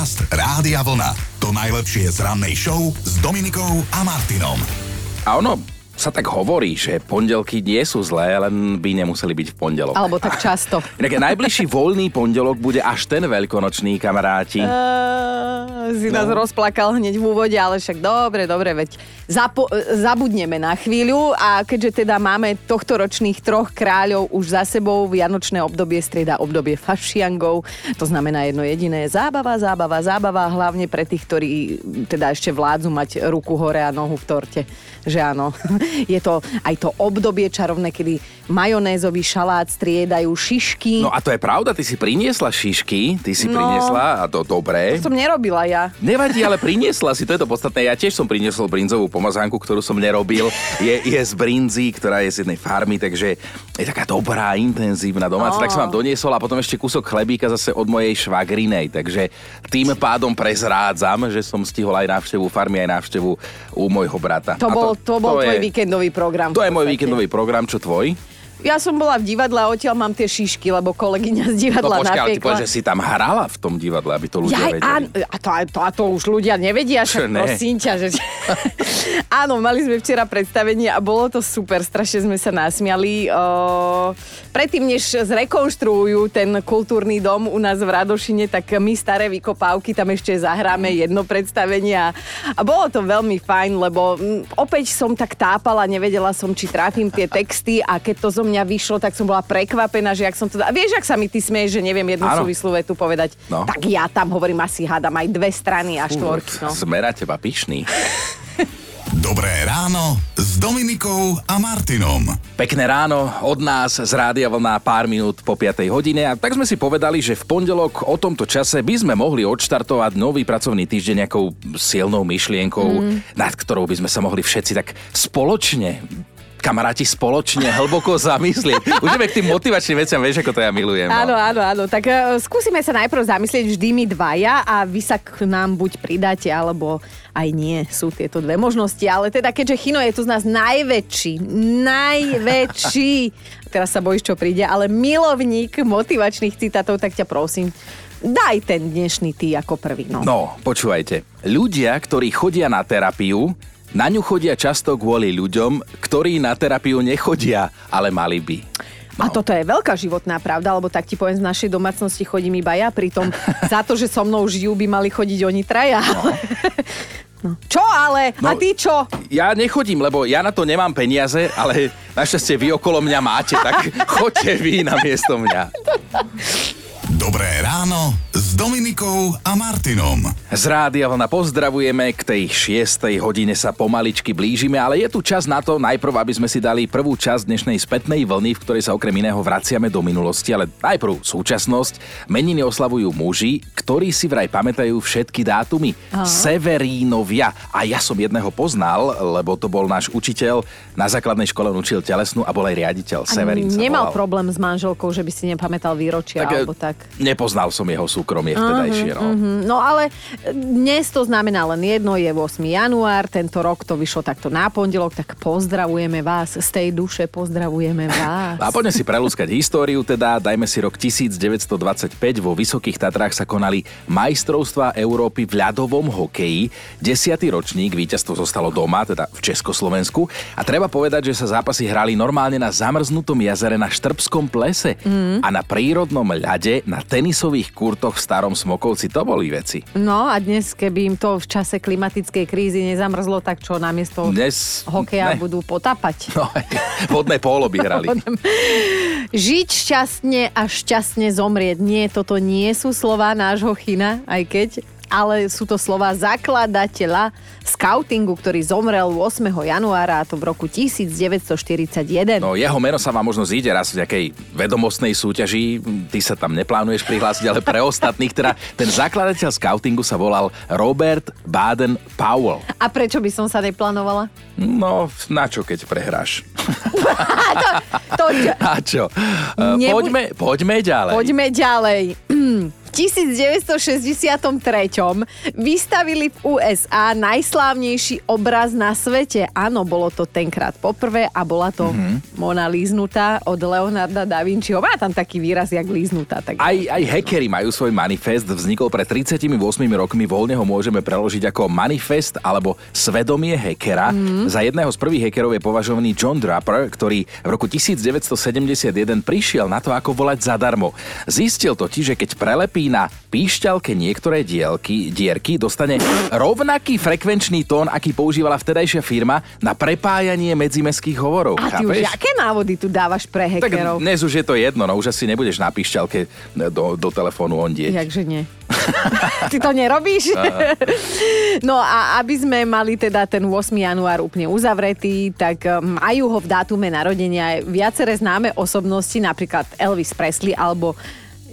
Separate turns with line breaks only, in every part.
Podcast Rádia Vlna. To najlepšie z rannej show s Dominikou a Martinom.
A ono sa tak hovorí, že pondelky nie sú zlé, len by nemuseli byť v pondelok.
Alebo tak často.
Inak najbližší voľný pondelok bude až ten veľkonočný, kamaráti.
Uh, si nás rozplakal hneď v úvode, ale však dobre, dobre, veď zapo- zabudneme na chvíľu a keďže teda máme tohto ročných troch kráľov už za sebou, vianočné obdobie strieda obdobie fašiangov, to znamená jedno jediné, zábava, zábava, zábava, hlavne pre tých, ktorí teda ešte vládzu mať ruku hore a nohu v torte že áno. Je to aj to obdobie čarovné, kedy majonézový šalát striedajú šišky.
No a to je pravda, ty si priniesla šišky, ty si no, priniesla a to dobré.
To som nerobila ja.
Nevadí, ale priniesla si, to je to podstatné. Ja tiež som priniesol brinzovú pomazánku, ktorú som nerobil. Je, je z brinzy, ktorá je z jednej farmy, takže je taká dobrá, intenzívna domáca. Oh. Tak som vám doniesol a potom ešte kúsok chlebíka zase od mojej švagrinej. Takže tým pádom prezrádzam, že som stihol aj návštevu farmy, aj návštevu u môjho brata.
To, bol, to, to bol to tvoj je, víkendový program.
To je môj víkendový program, čo tvoj?
Ja som bola v divadle a odtiaľ mám tie šišky, lebo kolegyňa z divadla no, počkaj,
ale ty že si tam hrala v tom divadle, aby to ľudia ja, vedeli.
A, a, to, a, to, a to už ľudia nevedia, však ne? prosím ťa. Že... Áno, mali sme včera predstavenie a bolo to super, strašne sme sa nasmiali. O, predtým, než zrekonštruujú ten kultúrny dom u nás v Radošine, tak my staré vykopávky tam ešte zahráme jedno predstavenie a, a bolo to veľmi fajn, lebo m, opäť som tak tápala, nevedela som, či tráfim tie texty a keď to zo mňa vyšlo, tak som bola prekvapená, že ak som to... A vieš, ak sa mi ty smieš, že neviem jednu Áno. súvislú vetu povedať, no. tak ja tam hovorím asi hádam aj dve strany a štvorky. No.
Sme na teba pyšný.
Dobré ráno s Dominikou a Martinom.
Pekné ráno od nás z Rádia Vlna pár minút po 5 hodine a tak sme si povedali, že v pondelok o tomto čase by sme mohli odštartovať nový pracovný týždeň nejakou silnou myšlienkou, mm. nad ktorou by sme sa mohli všetci tak spoločne kamaráti spoločne hlboko zamyslieť. Už k tým motivačným veciam, vieš, ako to ja milujem.
No. Áno, áno, áno. Tak uh, skúsime sa najprv zamyslieť vždy my dvaja a vy sa k nám buď pridáte, alebo aj nie. Sú tieto dve možnosti. Ale teda, keďže Chino je tu z nás najväčší, najväčší, teraz sa bojíš, čo príde, ale milovník motivačných citátov, tak ťa prosím, daj ten dnešný ty ako prvý. No.
no, počúvajte. Ľudia, ktorí chodia na terapiu, na ňu chodia často kvôli ľuďom, ktorí na terapiu nechodia, ale mali by.
No. A toto je veľká životná pravda, lebo tak ti poviem, z našej domácnosti chodím iba ja, pritom za to, že so mnou žijú, by mali chodiť oni traja. No. No. Čo ale? No, a ty čo?
Ja nechodím, lebo ja na to nemám peniaze, ale našťastie vy okolo mňa máte, tak choďte vy na miesto mňa.
Dobré ráno Dominikou a Martinom.
Z Rádia Vlna pozdravujeme, k tej 6. hodine sa pomaličky blížime, ale je tu čas na to najprv, aby sme si dali prvú časť dnešnej spätnej vlny, v ktorej sa okrem iného vraciame do minulosti, ale najprv súčasnosť. Meniny oslavujú muži, ktorí si vraj pamätajú všetky dátumy. Aha. Severínovia. A ja som jedného poznal, lebo to bol náš učiteľ. Na základnej škole on učil telesnú a bol aj riaditeľ. Severín
Nemal problém s manželkou, že by si nepamätal výročia tak, alebo tak.
Nepoznal som jeho súkromie vtedajšie. No.
Uh-huh. no ale dnes to znamená len jedno, je 8. január, tento rok to vyšlo takto na pondelok, tak pozdravujeme vás z tej duše, pozdravujeme vás.
A poďme si prelúskať históriu, teda dajme si rok 1925, vo Vysokých Tatrách sa konali majstrovstvá Európy v ľadovom hokeji. Desiatý ročník, víťazstvo zostalo doma, teda v Československu. A treba povedať, že sa zápasy hrali normálne na zamrznutom jazere na Štrbskom plese mm. a na prírodnom ľade na tenisových kurtoch v starom Smokovci. To boli veci.
No a dnes, keby im to v čase klimatickej krízy nezamrzlo, tak čo namiesto dnes, hokeja ne. budú potapať.
No, vodné pólo by hrali.
Žiť šťastne a šťastne zomrieť. Nie, toto nie sú slova nášho china, aj keď ale sú to slova zakladateľa scoutingu, ktorý zomrel 8. januára, a to v roku 1941.
No jeho meno sa vám možno zíde raz v nejakej vedomostnej súťaži, ty sa tam neplánuješ prihlásiť, ale pre ostatných, teda ten zakladateľ scoutingu sa volal Robert Baden Powell.
A prečo by som sa neplánovala?
No, na čo, keď prehráš?
to, to,
a čo? Nebuď... Poďme, poďme ďalej.
Poďme ďalej. 1963 vystavili v USA najslávnejší obraz na svete. Áno, bolo to tenkrát poprvé a bola to mm-hmm. Mona líznutá od Leonarda da Vinciho. Má tam taký výraz, jak líznutá. Tak...
Aj, aj hackery majú svoj manifest. Vznikol pred 38 rokmi. Voľne ho môžeme preložiť ako manifest alebo svedomie hackera. Mm-hmm. Za jedného z prvých hackerov je považovaný John Draper, ktorý v roku 1971 prišiel na to, ako volať zadarmo. Zistil totiž, že keď prelepí na píšťalke niektoré dielky, dierky, dostane rovnaký frekvenčný tón, aký používala vtedajšia firma na prepájanie medzimestských hovorov.
A ty chápeš? už aké návody tu dávaš pre hackerov?
Tak dnes už je to jedno, no už asi nebudeš na píšťalke do, do telefónu ondieť.
Jakže nie. Ty to nerobíš? no a aby sme mali teda ten 8. január úplne uzavretý, tak eh, majú ho v dátume narodenia viaceré známe osobnosti, napríklad Elvis Presley alebo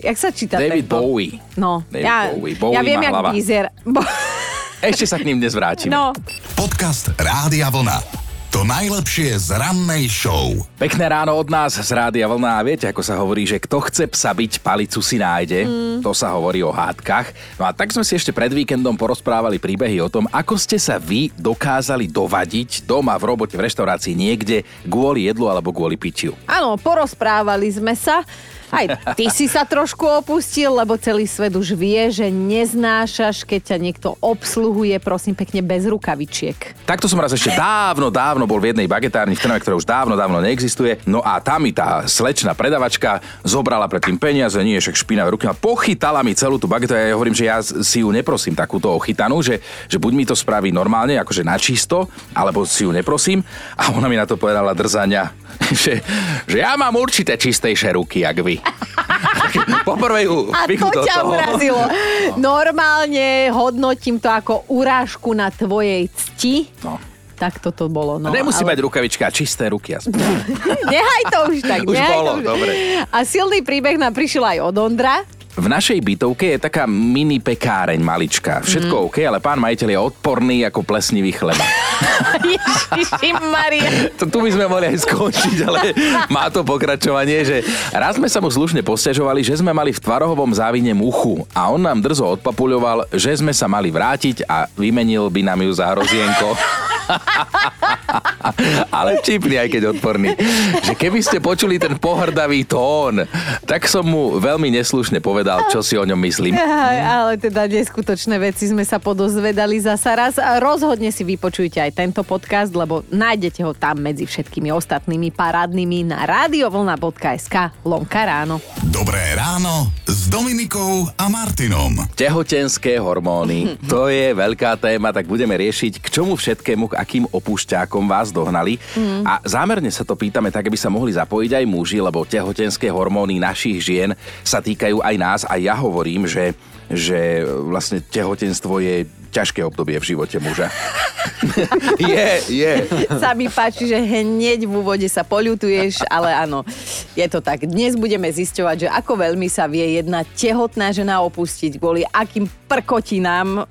Jak sa číta
David
tento?
Bowie.
No,
David
ja,
Bowie. Bowie
ja viem,
má
jak
hlava.
vyzerá. Bo...
Ešte sa k ním dnes vrátime.
No,
Podcast Rádia Vlna. To najlepšie z rannej show.
Pekné ráno od nás z Rádia Vlna a viete, ako sa hovorí, že kto chce psa byť, palicu si nájde. Mm. To sa hovorí o hádkach. No a tak sme si ešte pred víkendom porozprávali príbehy o tom, ako ste sa vy dokázali dovadiť doma, v robote, v reštaurácii niekde kvôli jedlu alebo kvôli pitiu.
áno, porozprávali sme sa. Aj ty si sa trošku opustil, lebo celý svet už vie, že neznášaš, keď ťa niekto obsluhuje, prosím pekne, bez rukavičiek.
Takto som raz ešte dávno, dávno bol v jednej bagetárni v Trnave, ktorá už dávno, dávno neexistuje. No a tam mi tá slečná predavačka zobrala predtým peniaze, nie však špinavé ruky, a pochytala mi celú tú bagetu a ja hovorím, že ja si ju neprosím takúto ochytanú, že, že buď mi to spraví normálne, akože na čisto, alebo si ju neprosím. A ona mi na to povedala drzania, že, že ja mám určité čistejšie ruky, jak vy. Poprvé ju
A to ťa
toho.
urazilo. Normálne hodnotím to ako urážku na tvojej cti.
No.
Tak toto bolo. No,
Nemusí
ale...
mať rukavička, čisté ruky. Aspoň.
Nehaj to už tak.
Už bolo,
to už.
dobre.
A silný príbeh nám prišiel aj od Ondra.
V našej bytovke je taká mini pekáreň malička. Všetko mm. OK, ale pán majiteľ je odporný ako plesnivý chleba.
Ježiši Maria.
To, tu by sme mohli aj skončiť, ale má to pokračovanie, že raz sme sa mu slušne posťažovali, že sme mali v tvarohovom závine muchu a on nám drzo odpapuľoval, že sme sa mali vrátiť a vymenil by nám ju za hrozienko. Ale vtipný, aj keď odporný. Že keby ste počuli ten pohrdavý tón, tak som mu veľmi neslušne povedal, čo si o ňom myslím.
Aj, ale teda neskutočné veci sme sa podozvedali zasa raz. A rozhodne si vypočujte aj tento podcast, lebo nájdete ho tam medzi všetkými ostatnými parádnymi na radiovlna.sk lomka ráno.
Dobré ráno s Dominikou a Martinom.
Tehotenské hormóny, to je veľká téma, tak budeme riešiť, k čomu všetkému, k akým opúšťákom vás dohnali. Mm. A zámerne sa to pýtame tak, aby sa mohli zapojiť aj muži, lebo tehotenské hormóny našich žien sa týkajú aj nás. A ja hovorím, že, že vlastne tehotenstvo je ťažké obdobie v živote muža. je, je.
Sa mi páči, že hneď v úvode sa poľutuješ, ale áno, je to tak. Dnes budeme zisťovať, že ako veľmi sa vie jedna tehotná žena opustiť kvôli akým prkotinám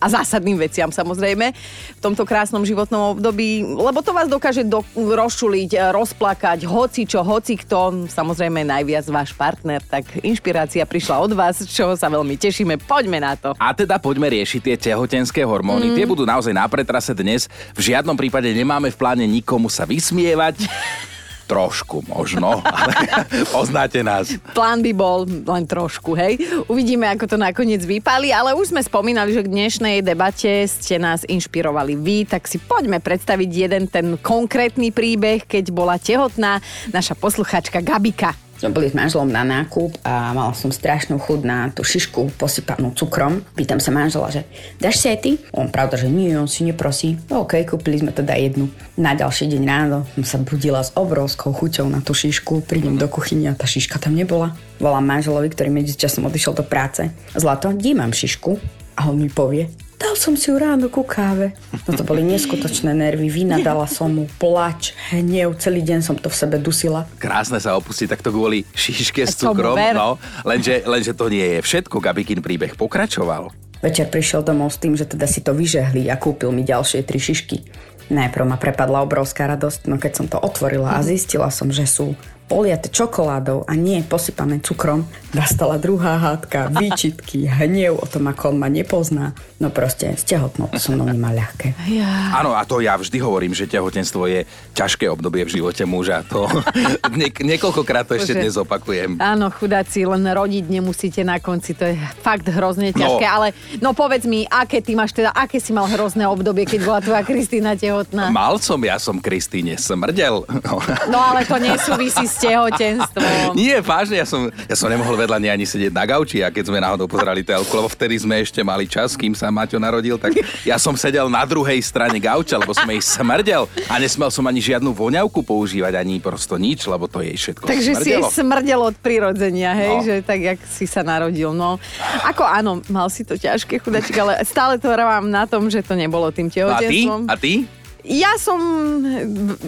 a zásadným veciam samozrejme v tomto krásnom životnom období, lebo to vás dokáže do, rozčuliť, rozplakať, hoci čo, hoci kto, samozrejme najviac váš partner, tak inšpirácia prišla od vás, čoho sa veľmi tešíme, poďme na to.
A teda poďme riešiť tie tehotenské hormóny. Mm. Tie budú naozaj na pretrase dnes. V žiadnom prípade nemáme v pláne nikomu sa vysmievať. Trošku možno, ale poznáte nás.
Plán by bol len trošku, hej. Uvidíme, ako to nakoniec vypáli, ale už sme spomínali, že k dnešnej debate ste nás inšpirovali vy, tak si poďme predstaviť jeden ten konkrétny príbeh, keď bola tehotná naša posluchačka Gabika.
Boli s manželom na nákup a mala som strašnú chuť na tú šišku posypanú cukrom. Pýtam sa manžela, že dáš si aj ty? On pravda, že nie, on si neprosí. OK, kúpili sme teda jednu. Na ďalší deň ráno som sa budila s obrovskou chuťou na tú šišku. Prídem do kuchyne a tá šiška tam nebola. Volám manželovi, ktorý medzi časom odišiel do práce. Zlato, kde šišku? A on mi povie, dal som si ju ráno ku káve. No to boli neskutočné nervy, vynadala som mu, plač, hnev, celý deň som to v sebe dusila.
Krásne sa opustiť takto kvôli šiške s cukrom. No, lenže, lenže to nie je všetko. Gabikin príbeh pokračoval.
Večer prišiel domov s tým, že teda si to vyžehli a kúpil mi ďalšie tri šišky. Najprv ma prepadla obrovská radosť, no keď som to otvorila a zistila som, že sú poliate čokoládou a nie posypané cukrom, nastala druhá hádka, výčitky, hnev o tom, ako on ma nepozná. No proste, s tehotnou to som nemá ľahké.
Ja.
Áno, a to ja vždy hovorím, že tehotenstvo je ťažké obdobie v živote muža. To nie, niekoľkokrát to ešte
Bože.
dnes opakujem.
Áno, chudáci, len rodiť nemusíte na konci, to je fakt hrozne ťažké,
No.
ale no povedz mi, aké ty máš teda, aké si mal hrozné obdobie, keď bola tvoja Kristýna tehotná?
Mal som, ja som Kristýne smrdel. No.
No ale to nesúvisí s tehotenstvom.
Nie, vážne, ja som, ja som nemohol vedľa nej ani sedieť na gauči a keď sme náhodou pozerali telku, lebo vtedy sme ešte mali čas, kým sa Maťo narodil, tak ja som sedel na druhej strane gauča, lebo som jej smrdel a nesmel som ani žiadnu voňavku používať, ani prosto nič, lebo to jej všetko
Takže si jej
smrdelo.
smrdel od prirodzenia, hej,
No.
že tak, jak si sa narodil, no. Ako áno, mal si to ťažké, chudačik, ale stále to hrávam na tom, že to nebolo tým
No a ty?
tehotenstvom.
A ty?
Ja som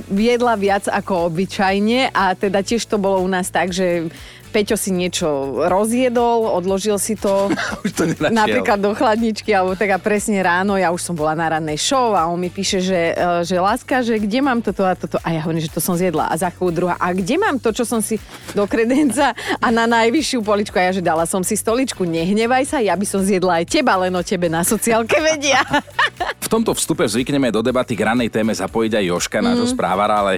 viedla viac ako obyčajne a teda tiež to bolo u nás tak, že Peťo si niečo rozjedol, odložil si to
Už to nenašiel.
napríklad do chladničky, alebo tak a presne ráno, ja už som bola na rannej show a on mi píše, že, e, že láska, že kde mám toto a toto. A ja hovorím, že to som zjedla. A za chvíľu druhá, a kde mám to, čo som si do kredenca a na najvyššiu poličku. A ja, že dala som si stoličku, nehnevaj sa, ja by som zjedla aj teba, len o tebe na sociálke vedia.
V tomto vstupe zvykneme do debaty k ranej téme zapojiť aj Joška, nášho
Mhm.
správara, ale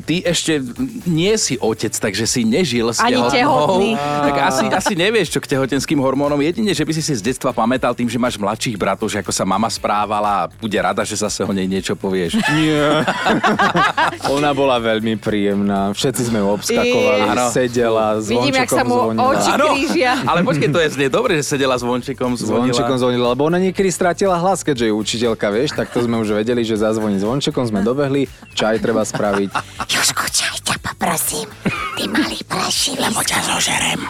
ty ešte nie si otec, takže si nežil s
Ani
tehotnou.
Tehotný.
Tak asi, asi nevieš, čo k tehotenským hormónom. Jedine, že by si si z detstva pamätal tým, že máš mladších bratov, že ako sa mama správala a bude rada, že zase o nej niečo povieš.
Nie. Ona bola veľmi príjemná. Všetci sme ju obskakovali,
Áno.
sedela,
Vidím, jak
zvončekom
sa mu
zvonila.
oči krížia.
ale počkej, to je znie dobre, že sedela s vončekom, zvonila.
Zvončekom zvonila, lebo ona niekedy stratila hlas, keďže je učiteľka, vieš, tak to sme už vedeli, že zazvoní zvončekom, sme dobehli, čaj treba spraviť.
Jožko, čaj ťa poprosím. Ty malý prašivý. Lebo ťa zožerem.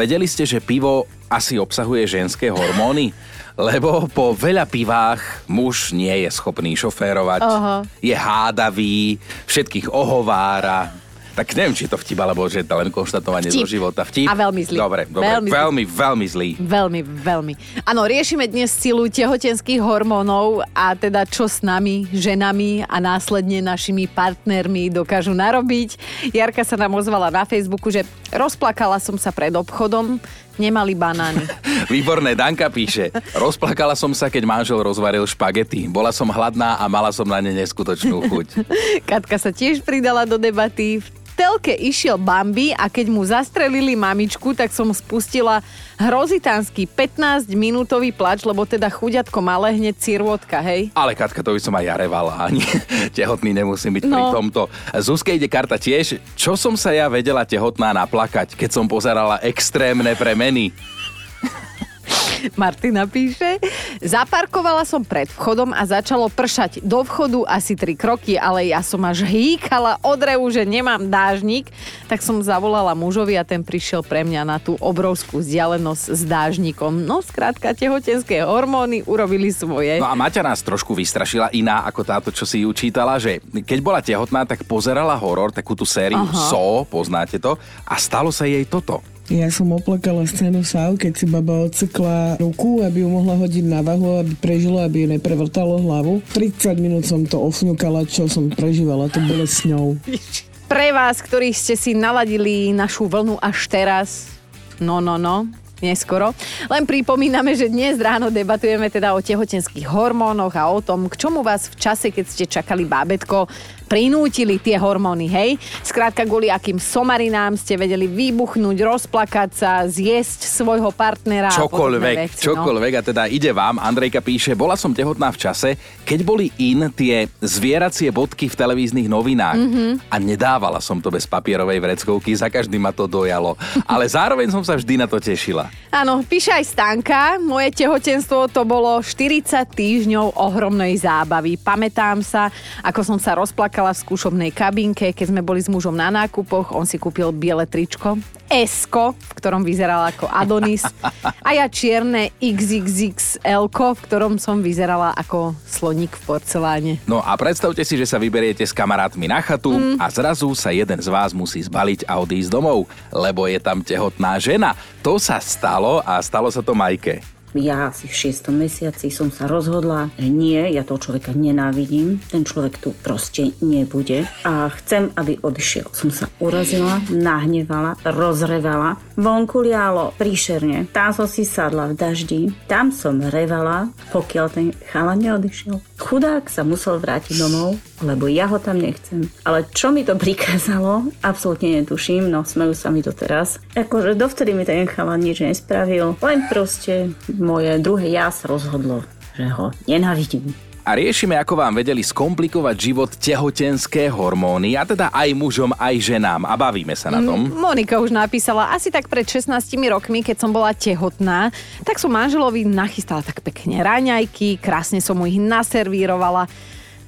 Vedeli ste, že pivo asi obsahuje ženské hormóny? Lebo po veľa pivách muž nie je schopný šoférovať,
Aha.
je hádavý, všetkých ohovára. Tak neviem, či je to vtip, alebo že je to len konštatovanie
Vtip.
zo života. Vtip?
A veľmi zlý.
Dobre, dobre.
Veľmi
Veľmi,
zlý.
veľmi, veľmi zlý.
Veľmi, veľmi. Áno, riešime dnes silu tehotenských hormónov a teda čo s nami, ženami a následne našimi partnermi dokážu narobiť. Jarka sa nám ozvala na Facebooku, že rozplakala som sa pred obchodom, nemali banány.
Výborné, Danka píše. Rozplakala som sa, keď manžel rozvaril špagety. Bola som hladná a mala som na ne neskutočnú chuť.
Katka sa tiež pridala do debaty. Telke išiel Bambi a keď mu zastrelili mamičku, tak som spustila hrozitánsky 15-minútový plač, lebo teda chuďatko malé hneď cirvotka, hej?
Ale Katka, to by som aj ja revala. Ani tehotný nemusím byť pri
No.
tomto. Zuzke ide karta tiež. Čo som sa ja vedela tehotná naplakať, keď som pozerala extrémne premeny?
Martina píše. Zaparkovala som pred vchodom a začalo pršať do vchodu asi 3 kroky, ale ja som až hýkala od revu, že nemám dážnik, tak som zavolala mužovi a ten prišiel pre mňa na tú obrovskú vzdialenosť s dážnikom. No, skrátka, tehotenské hormóny urobili svoje.
No a Maťa nás trošku vystrašila iná ako táto, čo si ju čítala, že keď bola tehotná, tak pozerala horor, takú tú sériu
Aha.
So, poznáte to, a stalo sa jej toto.
Ja som oplakala scénu Sav, keď si baba odsekla ruku, aby ju mohla hodiť na vahu, aby prežila, aby ju neprevrtalo hlavu. 30 minút som to ofňukala, čo som prežívala, to bolo s ňou.
Pre vás, ktorí ste si naladili našu vlnu až teraz, no, no, no, neskoro. Len pripomíname, že dnes ráno debatujeme teda o tehotenských hormónoch a o tom, k čomu vás v čase, keď ste čakali bábetko, prinútili tie hormóny, hej? Skrátka, kvôli akým somarinám ste vedeli vybuchnúť, rozplakať sa, zjesť svojho partnera. a
Čokoľvek,
veci, no.
čokoľvek. A teda ide vám, Andrejka píše, bola som tehotná v čase, keď boli in tie zvieracie bodky v televíznych novinách.
Mhm.
A nedávala som to bez papierovej vreckovky, za každý ma to dojalo. Ale zároveň som sa vždy na to tešila.
Áno, píše aj Stanka. Moje tehotenstvo to bolo 40 týždňov ohromnej zábavy. Pamätám sa, ako som sa rozplakala v skúšobnej kabinke, keď sme boli s mužom na nákupoch. On si kúpil biele tričko, Esko, v ktorom vyzeral ako Adonis. A ja čierne XXXL, v ktorom som vyzerala ako sloník v porceláne.
No a predstavte si, že sa vyberiete s kamarátmi na chatu
Mm.
a zrazu sa jeden z vás musí zbaliť a odísť domov, lebo je tam tehotná žena. To sa stalo a stalo sa to Majke.
Ja asi v šiestom mesiaci som sa rozhodla, že nie, ja toho človeka nenávidím, ten človek tu proste nebude. A chcem, aby odišiel. Som sa urazila, nahnevala, rozrevala, vonku lialo príšerne, tam som si sadla v daždi, tam som revala, pokiaľ ten chalan neodišiel. Chudák sa musel vrátiť domov, lebo ja ho tam nechcem. Ale čo mi to prikázalo, absolútne netuším, no smejú sa mi to teraz. Akože dovtedy mi ten chalan nič nespravil, len proste moje druhé ja sa rozhodlo, že ho nenávidím
a riešime, ako vám vedeli skomplikovať život tehotenské hormóny, a teda aj mužom, aj ženám. A bavíme sa na tom.
Monika už napísala, asi tak pred 16 rokmi, keď som bola tehotná, tak som manželovi nachystala tak pekne raňajky, krásne som mu ich naservírovala.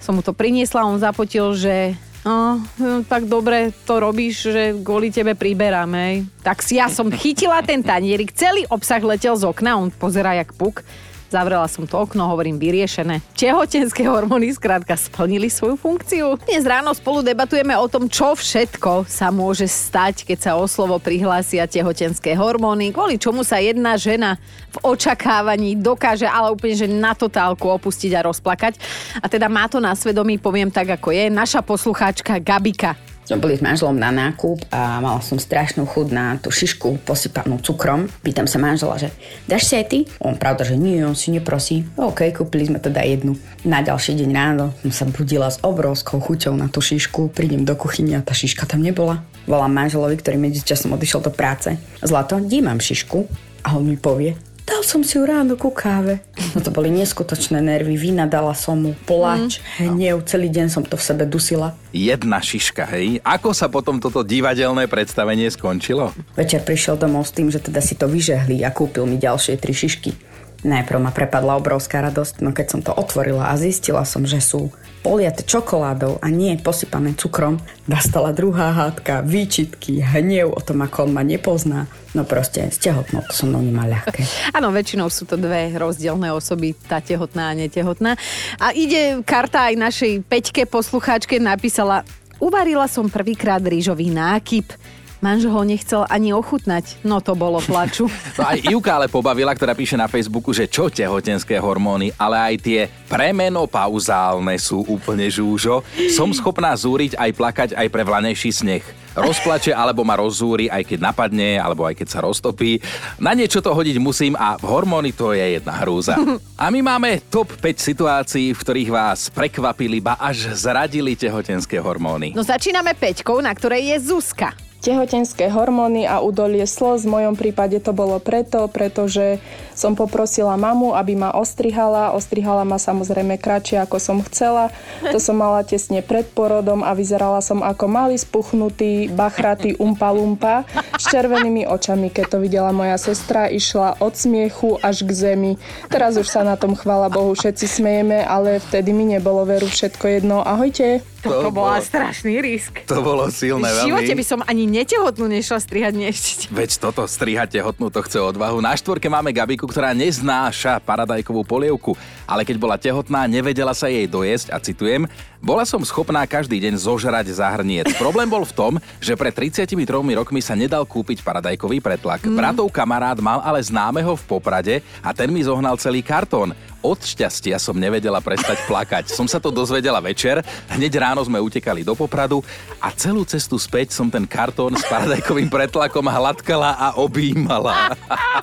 Som mu to priniesla, on zapotil, že No, tak dobre to robíš, že kvôli tebe priberáme. Tak si ja som chytila ten tanierik, celý obsah letel z okna, on pozerá jak puk. Zavrela som to okno, hovorím vyriešené. Tehotenské hormóny skrátka splnili svoju funkciu. Dnes ráno spolu debatujeme o tom, čo všetko sa môže stať, keď sa o slovo prihlásia tehotenské hormóny, kvôli čomu sa jedna žena v očakávaní dokáže ale úplne, že na totálku opustiť a rozplakať. A teda má to na svedomí, poviem tak, ako je, naša poslucháčka Gabika
sme boli s manželom na nákup a mala som strašnú chud na tú šišku posypanú cukrom. Pýtam sa manžela, že dáš si aj ty? On pravda, že nie, on si neprosí. OK, kúpili sme teda jednu. Na ďalší deň ráno som sa budila s obrovskou chuťou na tú šišku. Prídem do kuchyne a tá šiška tam nebola. Volám manželovi, ktorý medzičasom odišiel do práce. Zlato, kde šišku? A on mi povie, Dal som si ju ráno ku káve. No to boli neskutočné nervy, vynadala som mu, plač, mm. hnev, celý deň som to v sebe dusila.
Jedna šiška, hej? Ako sa potom toto divadelné predstavenie skončilo?
Večer prišiel domov s tým, že teda si to vyžehli a kúpil mi ďalšie tri šišky. Najprv ma prepadla obrovská radosť, no keď som to otvorila a zistila som, že sú poliate čokoládou a nie posypané cukrom, nastala druhá hádka, výčitky, hnev o tom, ako on ma nepozná. No proste, s tehotnou to som mnou ľahké.
Áno, väčšinou sú to dve rozdielne osoby, tá tehotná a netehotná. A ide karta aj našej Peťke poslucháčke, napísala Uvarila som prvýkrát rýžový nákyp Manžel ho nechcel ani ochutnať, no to bolo plaču.
no aj Ivka ale pobavila, ktorá píše na Facebooku, že čo tehotenské hormóny, ale aj tie premenopauzálne sú úplne žúžo. Som schopná zúriť aj plakať aj pre vlanejší sneh. Rozplače alebo ma rozúri, aj keď napadne, alebo aj keď sa roztopí. Na niečo to hodiť musím a hormóny to je jedna hrúza. A my máme top 5 situácií, v ktorých vás prekvapili, ba až zradili tehotenské hormóny.
No začíname peťkou, na ktorej je Zuzka
tehotenské hormóny a udolie slz. V mojom prípade to bolo preto, pretože som poprosila mamu, aby ma ostrihala. Ostrihala ma samozrejme kratšie, ako som chcela. To som mala tesne pred porodom a vyzerala som ako malý spuchnutý, bachratý umpa-lumpa s červenými očami. Keď to videla moja sestra, išla od smiechu až k zemi. Teraz už sa na tom, chvála Bohu, všetci smejeme, ale vtedy mi nebolo veru všetko jedno. Ahojte.
To, to bola strašný risk.
To bolo silné
veľmi. V živote by som ani netehotnú nešla strihať neštiť.
Veď toto strihať tehotnú to chce odvahu. Na štvorke máme Gabiku, ktorá neznáša paradajkovú polievku, ale keď bola tehotná, nevedela sa jej dojesť a citujem, bola som schopná každý deň zožrať zahrniec. Problém bol v tom, že pred 33 rokmi sa nedal kúpiť paradajkový pretlak. Mm. Bratov kamarát mal ale známeho v Poprade a ten mi zohnal celý kartón. Od šťastia som nevedela prestať plakať. Som sa to dozvedela večer, hneď ráno sme utekali do Popradu a celú cestu späť som ten kartón s paradajkovým pretlakom hladkala a objímala.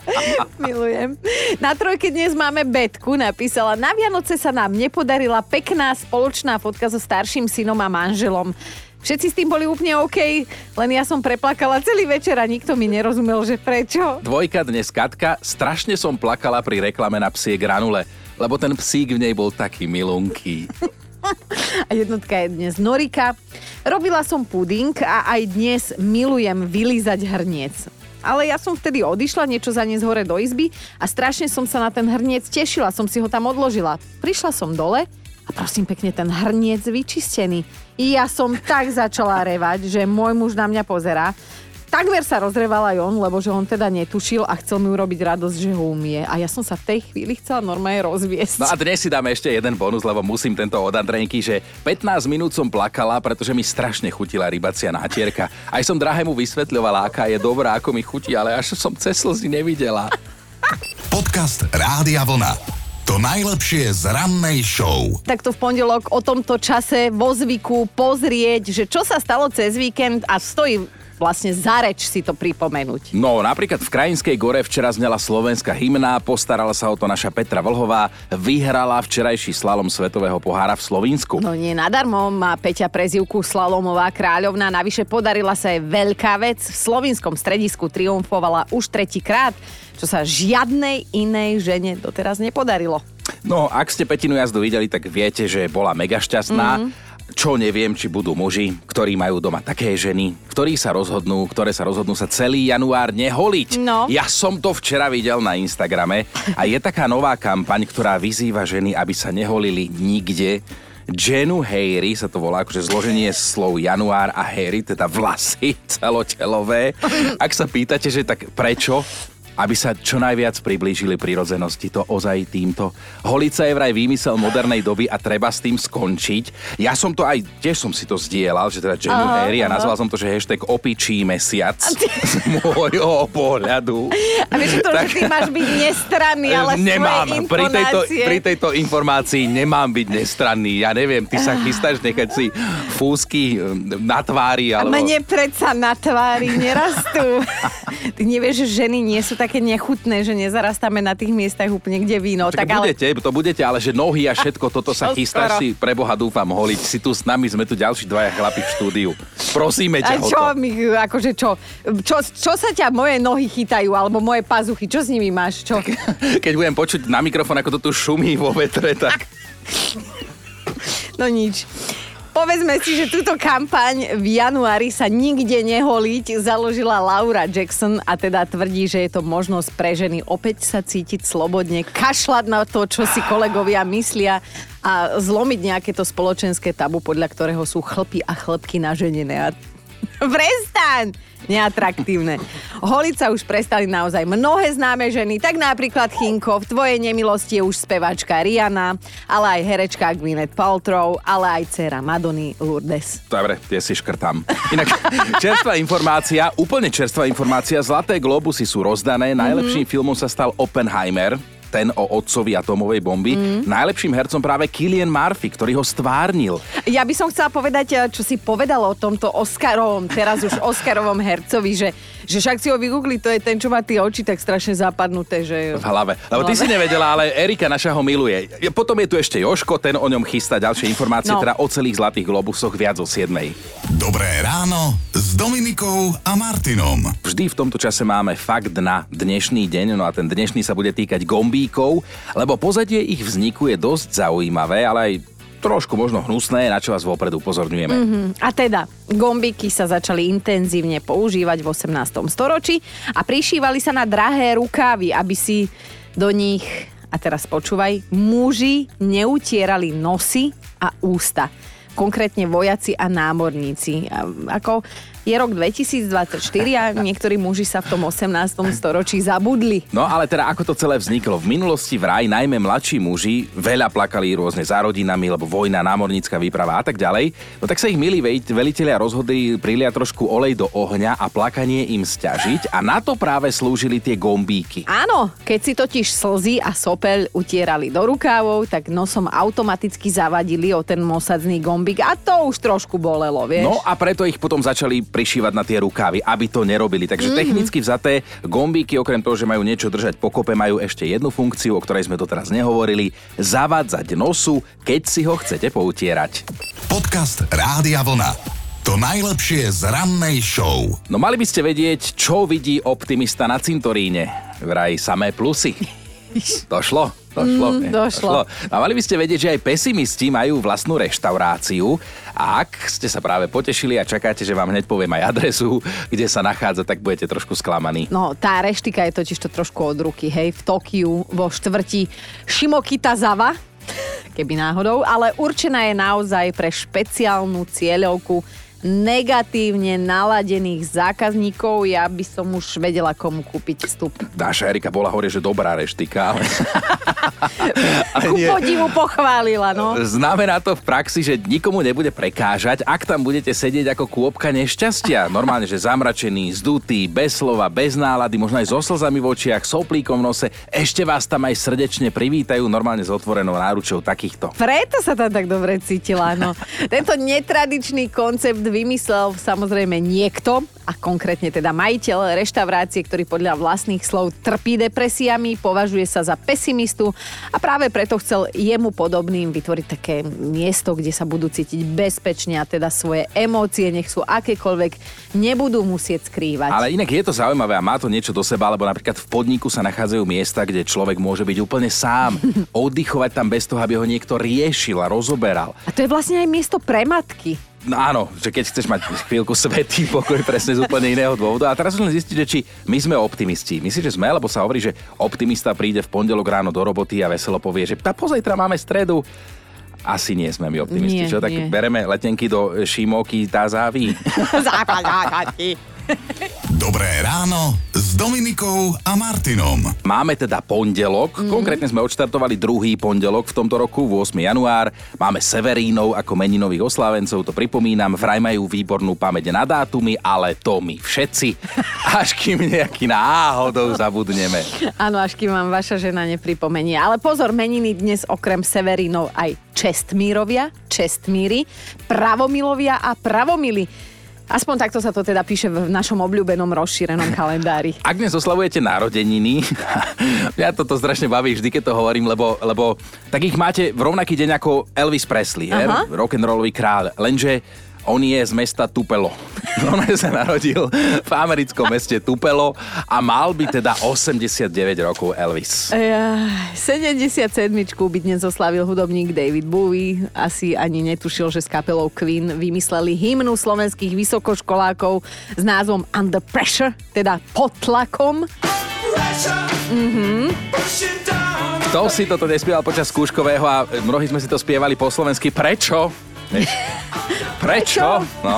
Milujem. Na trojke dnes máme Betku, napísala, na Vianoce sa nám nepodarila pekná spoločná fotka so starším synom a manželom. Všetci s tým boli úplne OK, len ja som preplakala celý večer a nikto mi nerozumel, že prečo.
Dvojka dnes Katka, strašne som plakala pri reklame na psie granule lebo ten psík v nej bol taký milunký.
A jednotka je dnes Norika. Robila som puding a aj dnes milujem vylízať hrniec. Ale ja som vtedy odišla niečo zaniesť hore do izby a strašne som sa na ten hrniec tešila, som si ho tam odložila. Prišla som dole a prosím pekne, ten hrniec vyčistený. I ja som tak začala revať, že môj muž na mňa pozera Takmer sa rozreval aj on, lebo že on teda netušil a chcel mi urobiť radosť, že ho umie. A ja som sa v tej chvíli chcela normálne rozviesť.
No a dnes si dáme ešte jeden bonus, lebo musím tento od Andrejky, že 15 minút som plakala, pretože mi strašne chutila rybacia nátierka. Aj som drahému vysvetľovala, aká je dobrá, ako mi chutí, ale až som cez slzy nevidela.
Podcast Rádia Vlna. To najlepšie z rannej show.
Takto v pondelok o tomto čase vo zvyku pozrieť, že čo sa stalo cez víkend a stojí vlastne za reč si to pripomenúť.
No, napríklad v Krajinskej gore včera znela slovenská hymna, postarala sa o to naša Petra Vlhová, vyhrala včerajší slalom Svetového pohára v Slovinsku.
No nie nadarmo má Peťa prezivku Slalomová kráľovna, navyše podarila sa aj veľká vec. V slovinskom stredisku triumfovala už tretíkrát čo sa žiadnej inej žene doteraz nepodarilo.
No, ak ste Petinu jazdu videli, tak viete, že bola mega šťastná. Mm. Čo neviem, či budú muži, ktorí majú doma také ženy, ktorí sa rozhodnú, ktoré sa rozhodnú sa celý január neholiť.
No.
Ja som to včera videl na Instagrame a je taká nová kampaň, ktorá vyzýva ženy, aby sa neholili nikde. Jenu Hairy sa to volá, akože zloženie slov január a hairy, teda vlasy celotelové. Ak sa pýtate, že tak prečo, aby sa čo najviac priblížili prirodzenosti. To ozaj týmto. Holica je vraj výmysel modernej doby a treba s tým skončiť. Ja som to aj, tiež som si to zdieľal, že teda Jenny Harry a nazval som to, že hashtag opičí mesiac z môjho pohľadu.
A vieš to, tak, že ty máš byť nestranný, ale
nemám. Pri tejto, pri tejto informácii nemám byť nestranný. Ja neviem, ty sa chystáš nechať si fúsky um, na tvári. Alebo...
A mne predsa na tvári nerastú. ty nevieš, že ženy nie sú tak také nechutné, že nezarastáme na tých miestach úplne kde víno.
Tak, tak budete, ale... to budete, ale že nohy a všetko toto sa chystá si pre Boha dúfam holiť. Si tu s nami, sme tu ďalší dvaja chlapi v štúdiu. Prosíme ťa
a čo, mi, akože čo, čo, čo sa ťa moje nohy chytajú, alebo moje pazuchy, čo s nimi máš, čo?
Keď budem počuť na mikrofón, ako to tu šumí vo vetre, tak...
No nič. Povedzme si, že túto kampaň v januári sa nikde neholiť založila Laura Jackson a teda tvrdí, že je to možnosť pre ženy opäť sa cítiť slobodne, kašľať na to, čo si kolegovia myslia a zlomiť nejaké to spoločenské tabu, podľa ktorého sú chlpy a chlpky naženené. A Prestaň! Neatraktívne. Holiť sa už prestali naozaj mnohé známe ženy, tak napríklad Chinko, v tvojej nemilosti je už spevačka Rihanna, ale aj herečka Gwyneth Paltrow, ale aj dcera Madony Lourdes.
Dobre, tie si škrtám. Inak čerstvá informácia, úplne čerstvá informácia, Zlaté globusy sú rozdané, najlepším mm-hmm. filmom sa stal Oppenheimer, ten o otcovi atomovej bomby. Mm. Najlepším hercom práve Killian Murphy, ktorý ho stvárnil.
Ja by som chcela povedať, eh, čo si povedal o tomto Oscarovom, teraz už Oscarovom hercovi, že, že však si ho vygoogli, to je ten, čo má tie oči tak strašne zapadnuté, že...
V hlave. Lebo ty si nevedela, ale Erika naša ho miluje. Potom je tu ešte Joško, ten o ňom chystá ďalšie informácie, no. teda o celých zlatých globusoch viac o 7.
Dobré ráno s Dominikou a Martinom.
Vždy v tomto čase máme fakt na dnešný deň, no a ten dnešný sa bude týkať gombíkov, lebo pozadie ich vzniku je dosť zaujímavé, ale aj trošku možno hnusné, na čo vás vopred upozorňujeme.
Mm-hmm. A teda, gombíky sa začali intenzívne používať v 18. storočí a prišívali sa na drahé rukávy, aby si do nich, a teraz počúvaj, muži neutierali nosy a ústa konkrétne vojaci a námorníci. A ako je rok 2024 a niektorí muži sa v tom 18. storočí zabudli.
No ale teda ako to celé vzniklo? V minulosti vraj najmä mladší muži veľa plakali rôzne za rodinami, lebo vojna, námornícka výprava a tak ďalej. No tak sa ich milí veliteľia rozhodli priliať trošku olej do ohňa a plakanie im stiažiť a na to práve slúžili tie gombíky.
Áno, keď si totiž slzy a sopel utierali do rukávov, tak nosom automaticky zavadili o ten mosadzný gombík a to už trošku bolelo, vieš?
No a preto ich potom začali prišívať na tie rukávy, aby to nerobili. Takže mm-hmm. technicky vzaté gombíky, okrem toho, že majú niečo držať pokope, majú ešte jednu funkciu, o ktorej sme doteraz nehovorili. Zavádzať nosu, keď si ho chcete poutierať.
Podcast Rádia Vlna. To najlepšie z rannej show.
No mali by ste vedieť, čo vidí optimista na cintoríne. Vraj samé plusy. Došlo? Došlo.
Mm, došlo. došlo.
A mali by ste vedieť, že aj pesimisti majú vlastnú reštauráciu. A ak ste sa práve potešili a čakáte, že vám hneď poviem aj adresu, kde sa nachádza, tak budete trošku sklamaní.
No, tá reštika je totiž to trošku od ruky, hej, v Tokiu, vo štvrti Shimokitazawa, keby náhodou, ale určená je naozaj pre špeciálnu cieľovku negatívne naladených zákazníkov. Ja by som už vedela, komu kúpiť vstup.
Naša Erika bola hovorí, že dobrá reštika, ale
Ku podivu pochválila, no.
Znamená to v praxi, že nikomu nebude prekážať, ak tam budete sedieť ako kôpka nešťastia. Normálne, že zamračený, zdutý, bez slova, bez nálady, možno aj so slzami v očiach, soplíkom v nose. Ešte vás tam aj srdečne privítajú, normálne s otvorenou náručou takýchto.
Preto sa tam tak dobre cítila, no. Tento netradičný koncept vymyslel samozrejme niekto, a konkrétne teda majiteľ reštaurácie, ktorý podľa vlastných slov trpí depresiami, považuje sa za pesimistu a práve preto chcel jemu podobným vytvoriť také miesto, kde sa budú cítiť bezpečne a teda svoje emócie, nech sú akékoľvek, nebudú musieť skrývať.
Ale inak je to zaujímavé a má to niečo do seba, lebo napríklad v podniku sa nachádzajú miesta, kde človek môže byť úplne sám, oddychovať tam bez toho, aby ho niekto riešil a rozoberal.
A to je vlastne aj miesto pre matky.
No áno, že keď chceš mať chvíľku svetý pokoj presne z úplne iného dôvodu. A teraz len zistiť, že či my sme optimisti. Myslíš, že sme, lebo sa hovorí, že optimista príde v pondelok ráno do roboty a veselo povie, že tá pozajtra máme stredu. Asi nie sme my optimisti, nie, čo? Tak nie. bereme letenky do Šimoky Tázáví.
Dobré ráno Dominikou a Martinom.
Máme teda pondelok, mm-hmm. konkrétne sme odštartovali druhý pondelok v tomto roku, 8. január. Máme Severínov ako meninových oslávencov, to pripomínam, vraj majú výbornú pamäť na dátumy, ale to my všetci, až kým nejaký náhodou zabudneme.
Áno, až kým vám vaša žena nepripomenie. Ale pozor, meniny dnes okrem Severínov aj Čestmírovia, Čestmíry, Pravomilovia a Pravomily. Aspoň takto sa to teda píše v našom obľúbenom rozšírenom kalendári.
Ak dnes oslavujete narodeniny, ja toto strašne baví vždy, keď to hovorím, lebo, lebo tak ich máte v rovnaký deň ako Elvis Presley, rock'n'rollový kráľ, lenže on je z mesta Tupelo. On sa narodil v americkom meste Tupelo a mal by teda 89 rokov Elvis.
Ja, 77 by dnes oslavil hudobník David Bowie. Asi ani netušil, že s kapelou Queen vymysleli hymnu slovenských vysokoškolákov s názvom Under Pressure, teda pod tlakom.
Mhm. Kto si toto nespieval počas skúškového a mnohí sme si to spievali po slovensky. Prečo? Prečo? No.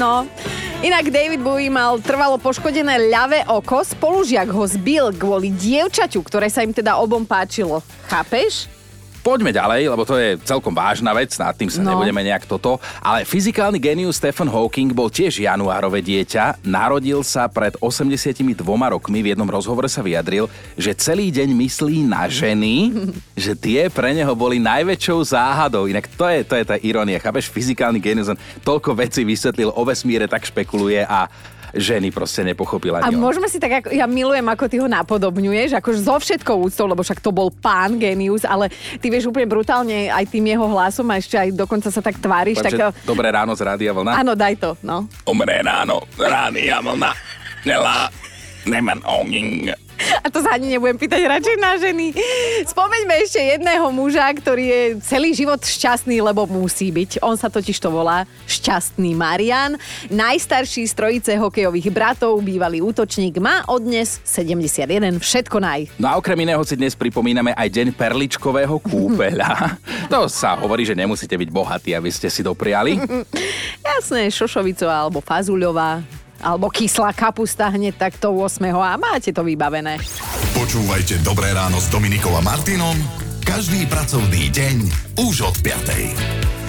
no. Inak David Bowie mal trvalo poškodené ľavé oko, spolužiak ho zbil kvôli dievčaťu, ktoré sa im teda obom páčilo. Chápeš?
Poďme ďalej, lebo to je celkom vážna vec, nad tým sa no. nebudeme nejak toto. Ale fyzikálny genius Stephen Hawking bol tiež januárové dieťa. Narodil sa pred 82 rokmi. V jednom rozhovore sa vyjadril, že celý deň myslí na ženy, že tie pre neho boli najväčšou záhadou. Inak to je, to je tá ironia. Chápeš, fyzikálny genius, toľko vecí vysvetlil, o vesmíre tak špekuluje a ženy proste nepochopila.
A môžeme si tak, ako, ja milujem, ako ty ho napodobňuješ, akože zo všetkou úctou, lebo však to bol pán genius, ale ty vieš úplne brutálne aj tým jeho hlasom a ešte aj dokonca sa tak tváriš. tak...
Dobré ráno z Rádia Vlna?
Áno, daj to, no.
Dobré ráno Rádia Vlna. Nela, neman onging.
A to sa ani nebudem pýtať radšej na ženy. Spomeňme ešte jedného muža, ktorý je celý život šťastný, lebo musí byť. On sa totiž to volá Šťastný Marian. Najstarší z trojice hokejových bratov, bývalý útočník, má od dnes 71. Všetko naj.
No a okrem iného si dnes pripomíname aj deň perličkového kúpeľa. to sa hovorí, že nemusíte byť bohatí, aby ste si dopriali.
Jasné, šošovicová alebo fazuľová alebo kyslá kapusta hneď takto 8. a máte to vybavené.
Počúvajte Dobré ráno s Dominikom a Martinom každý pracovný deň už od 5.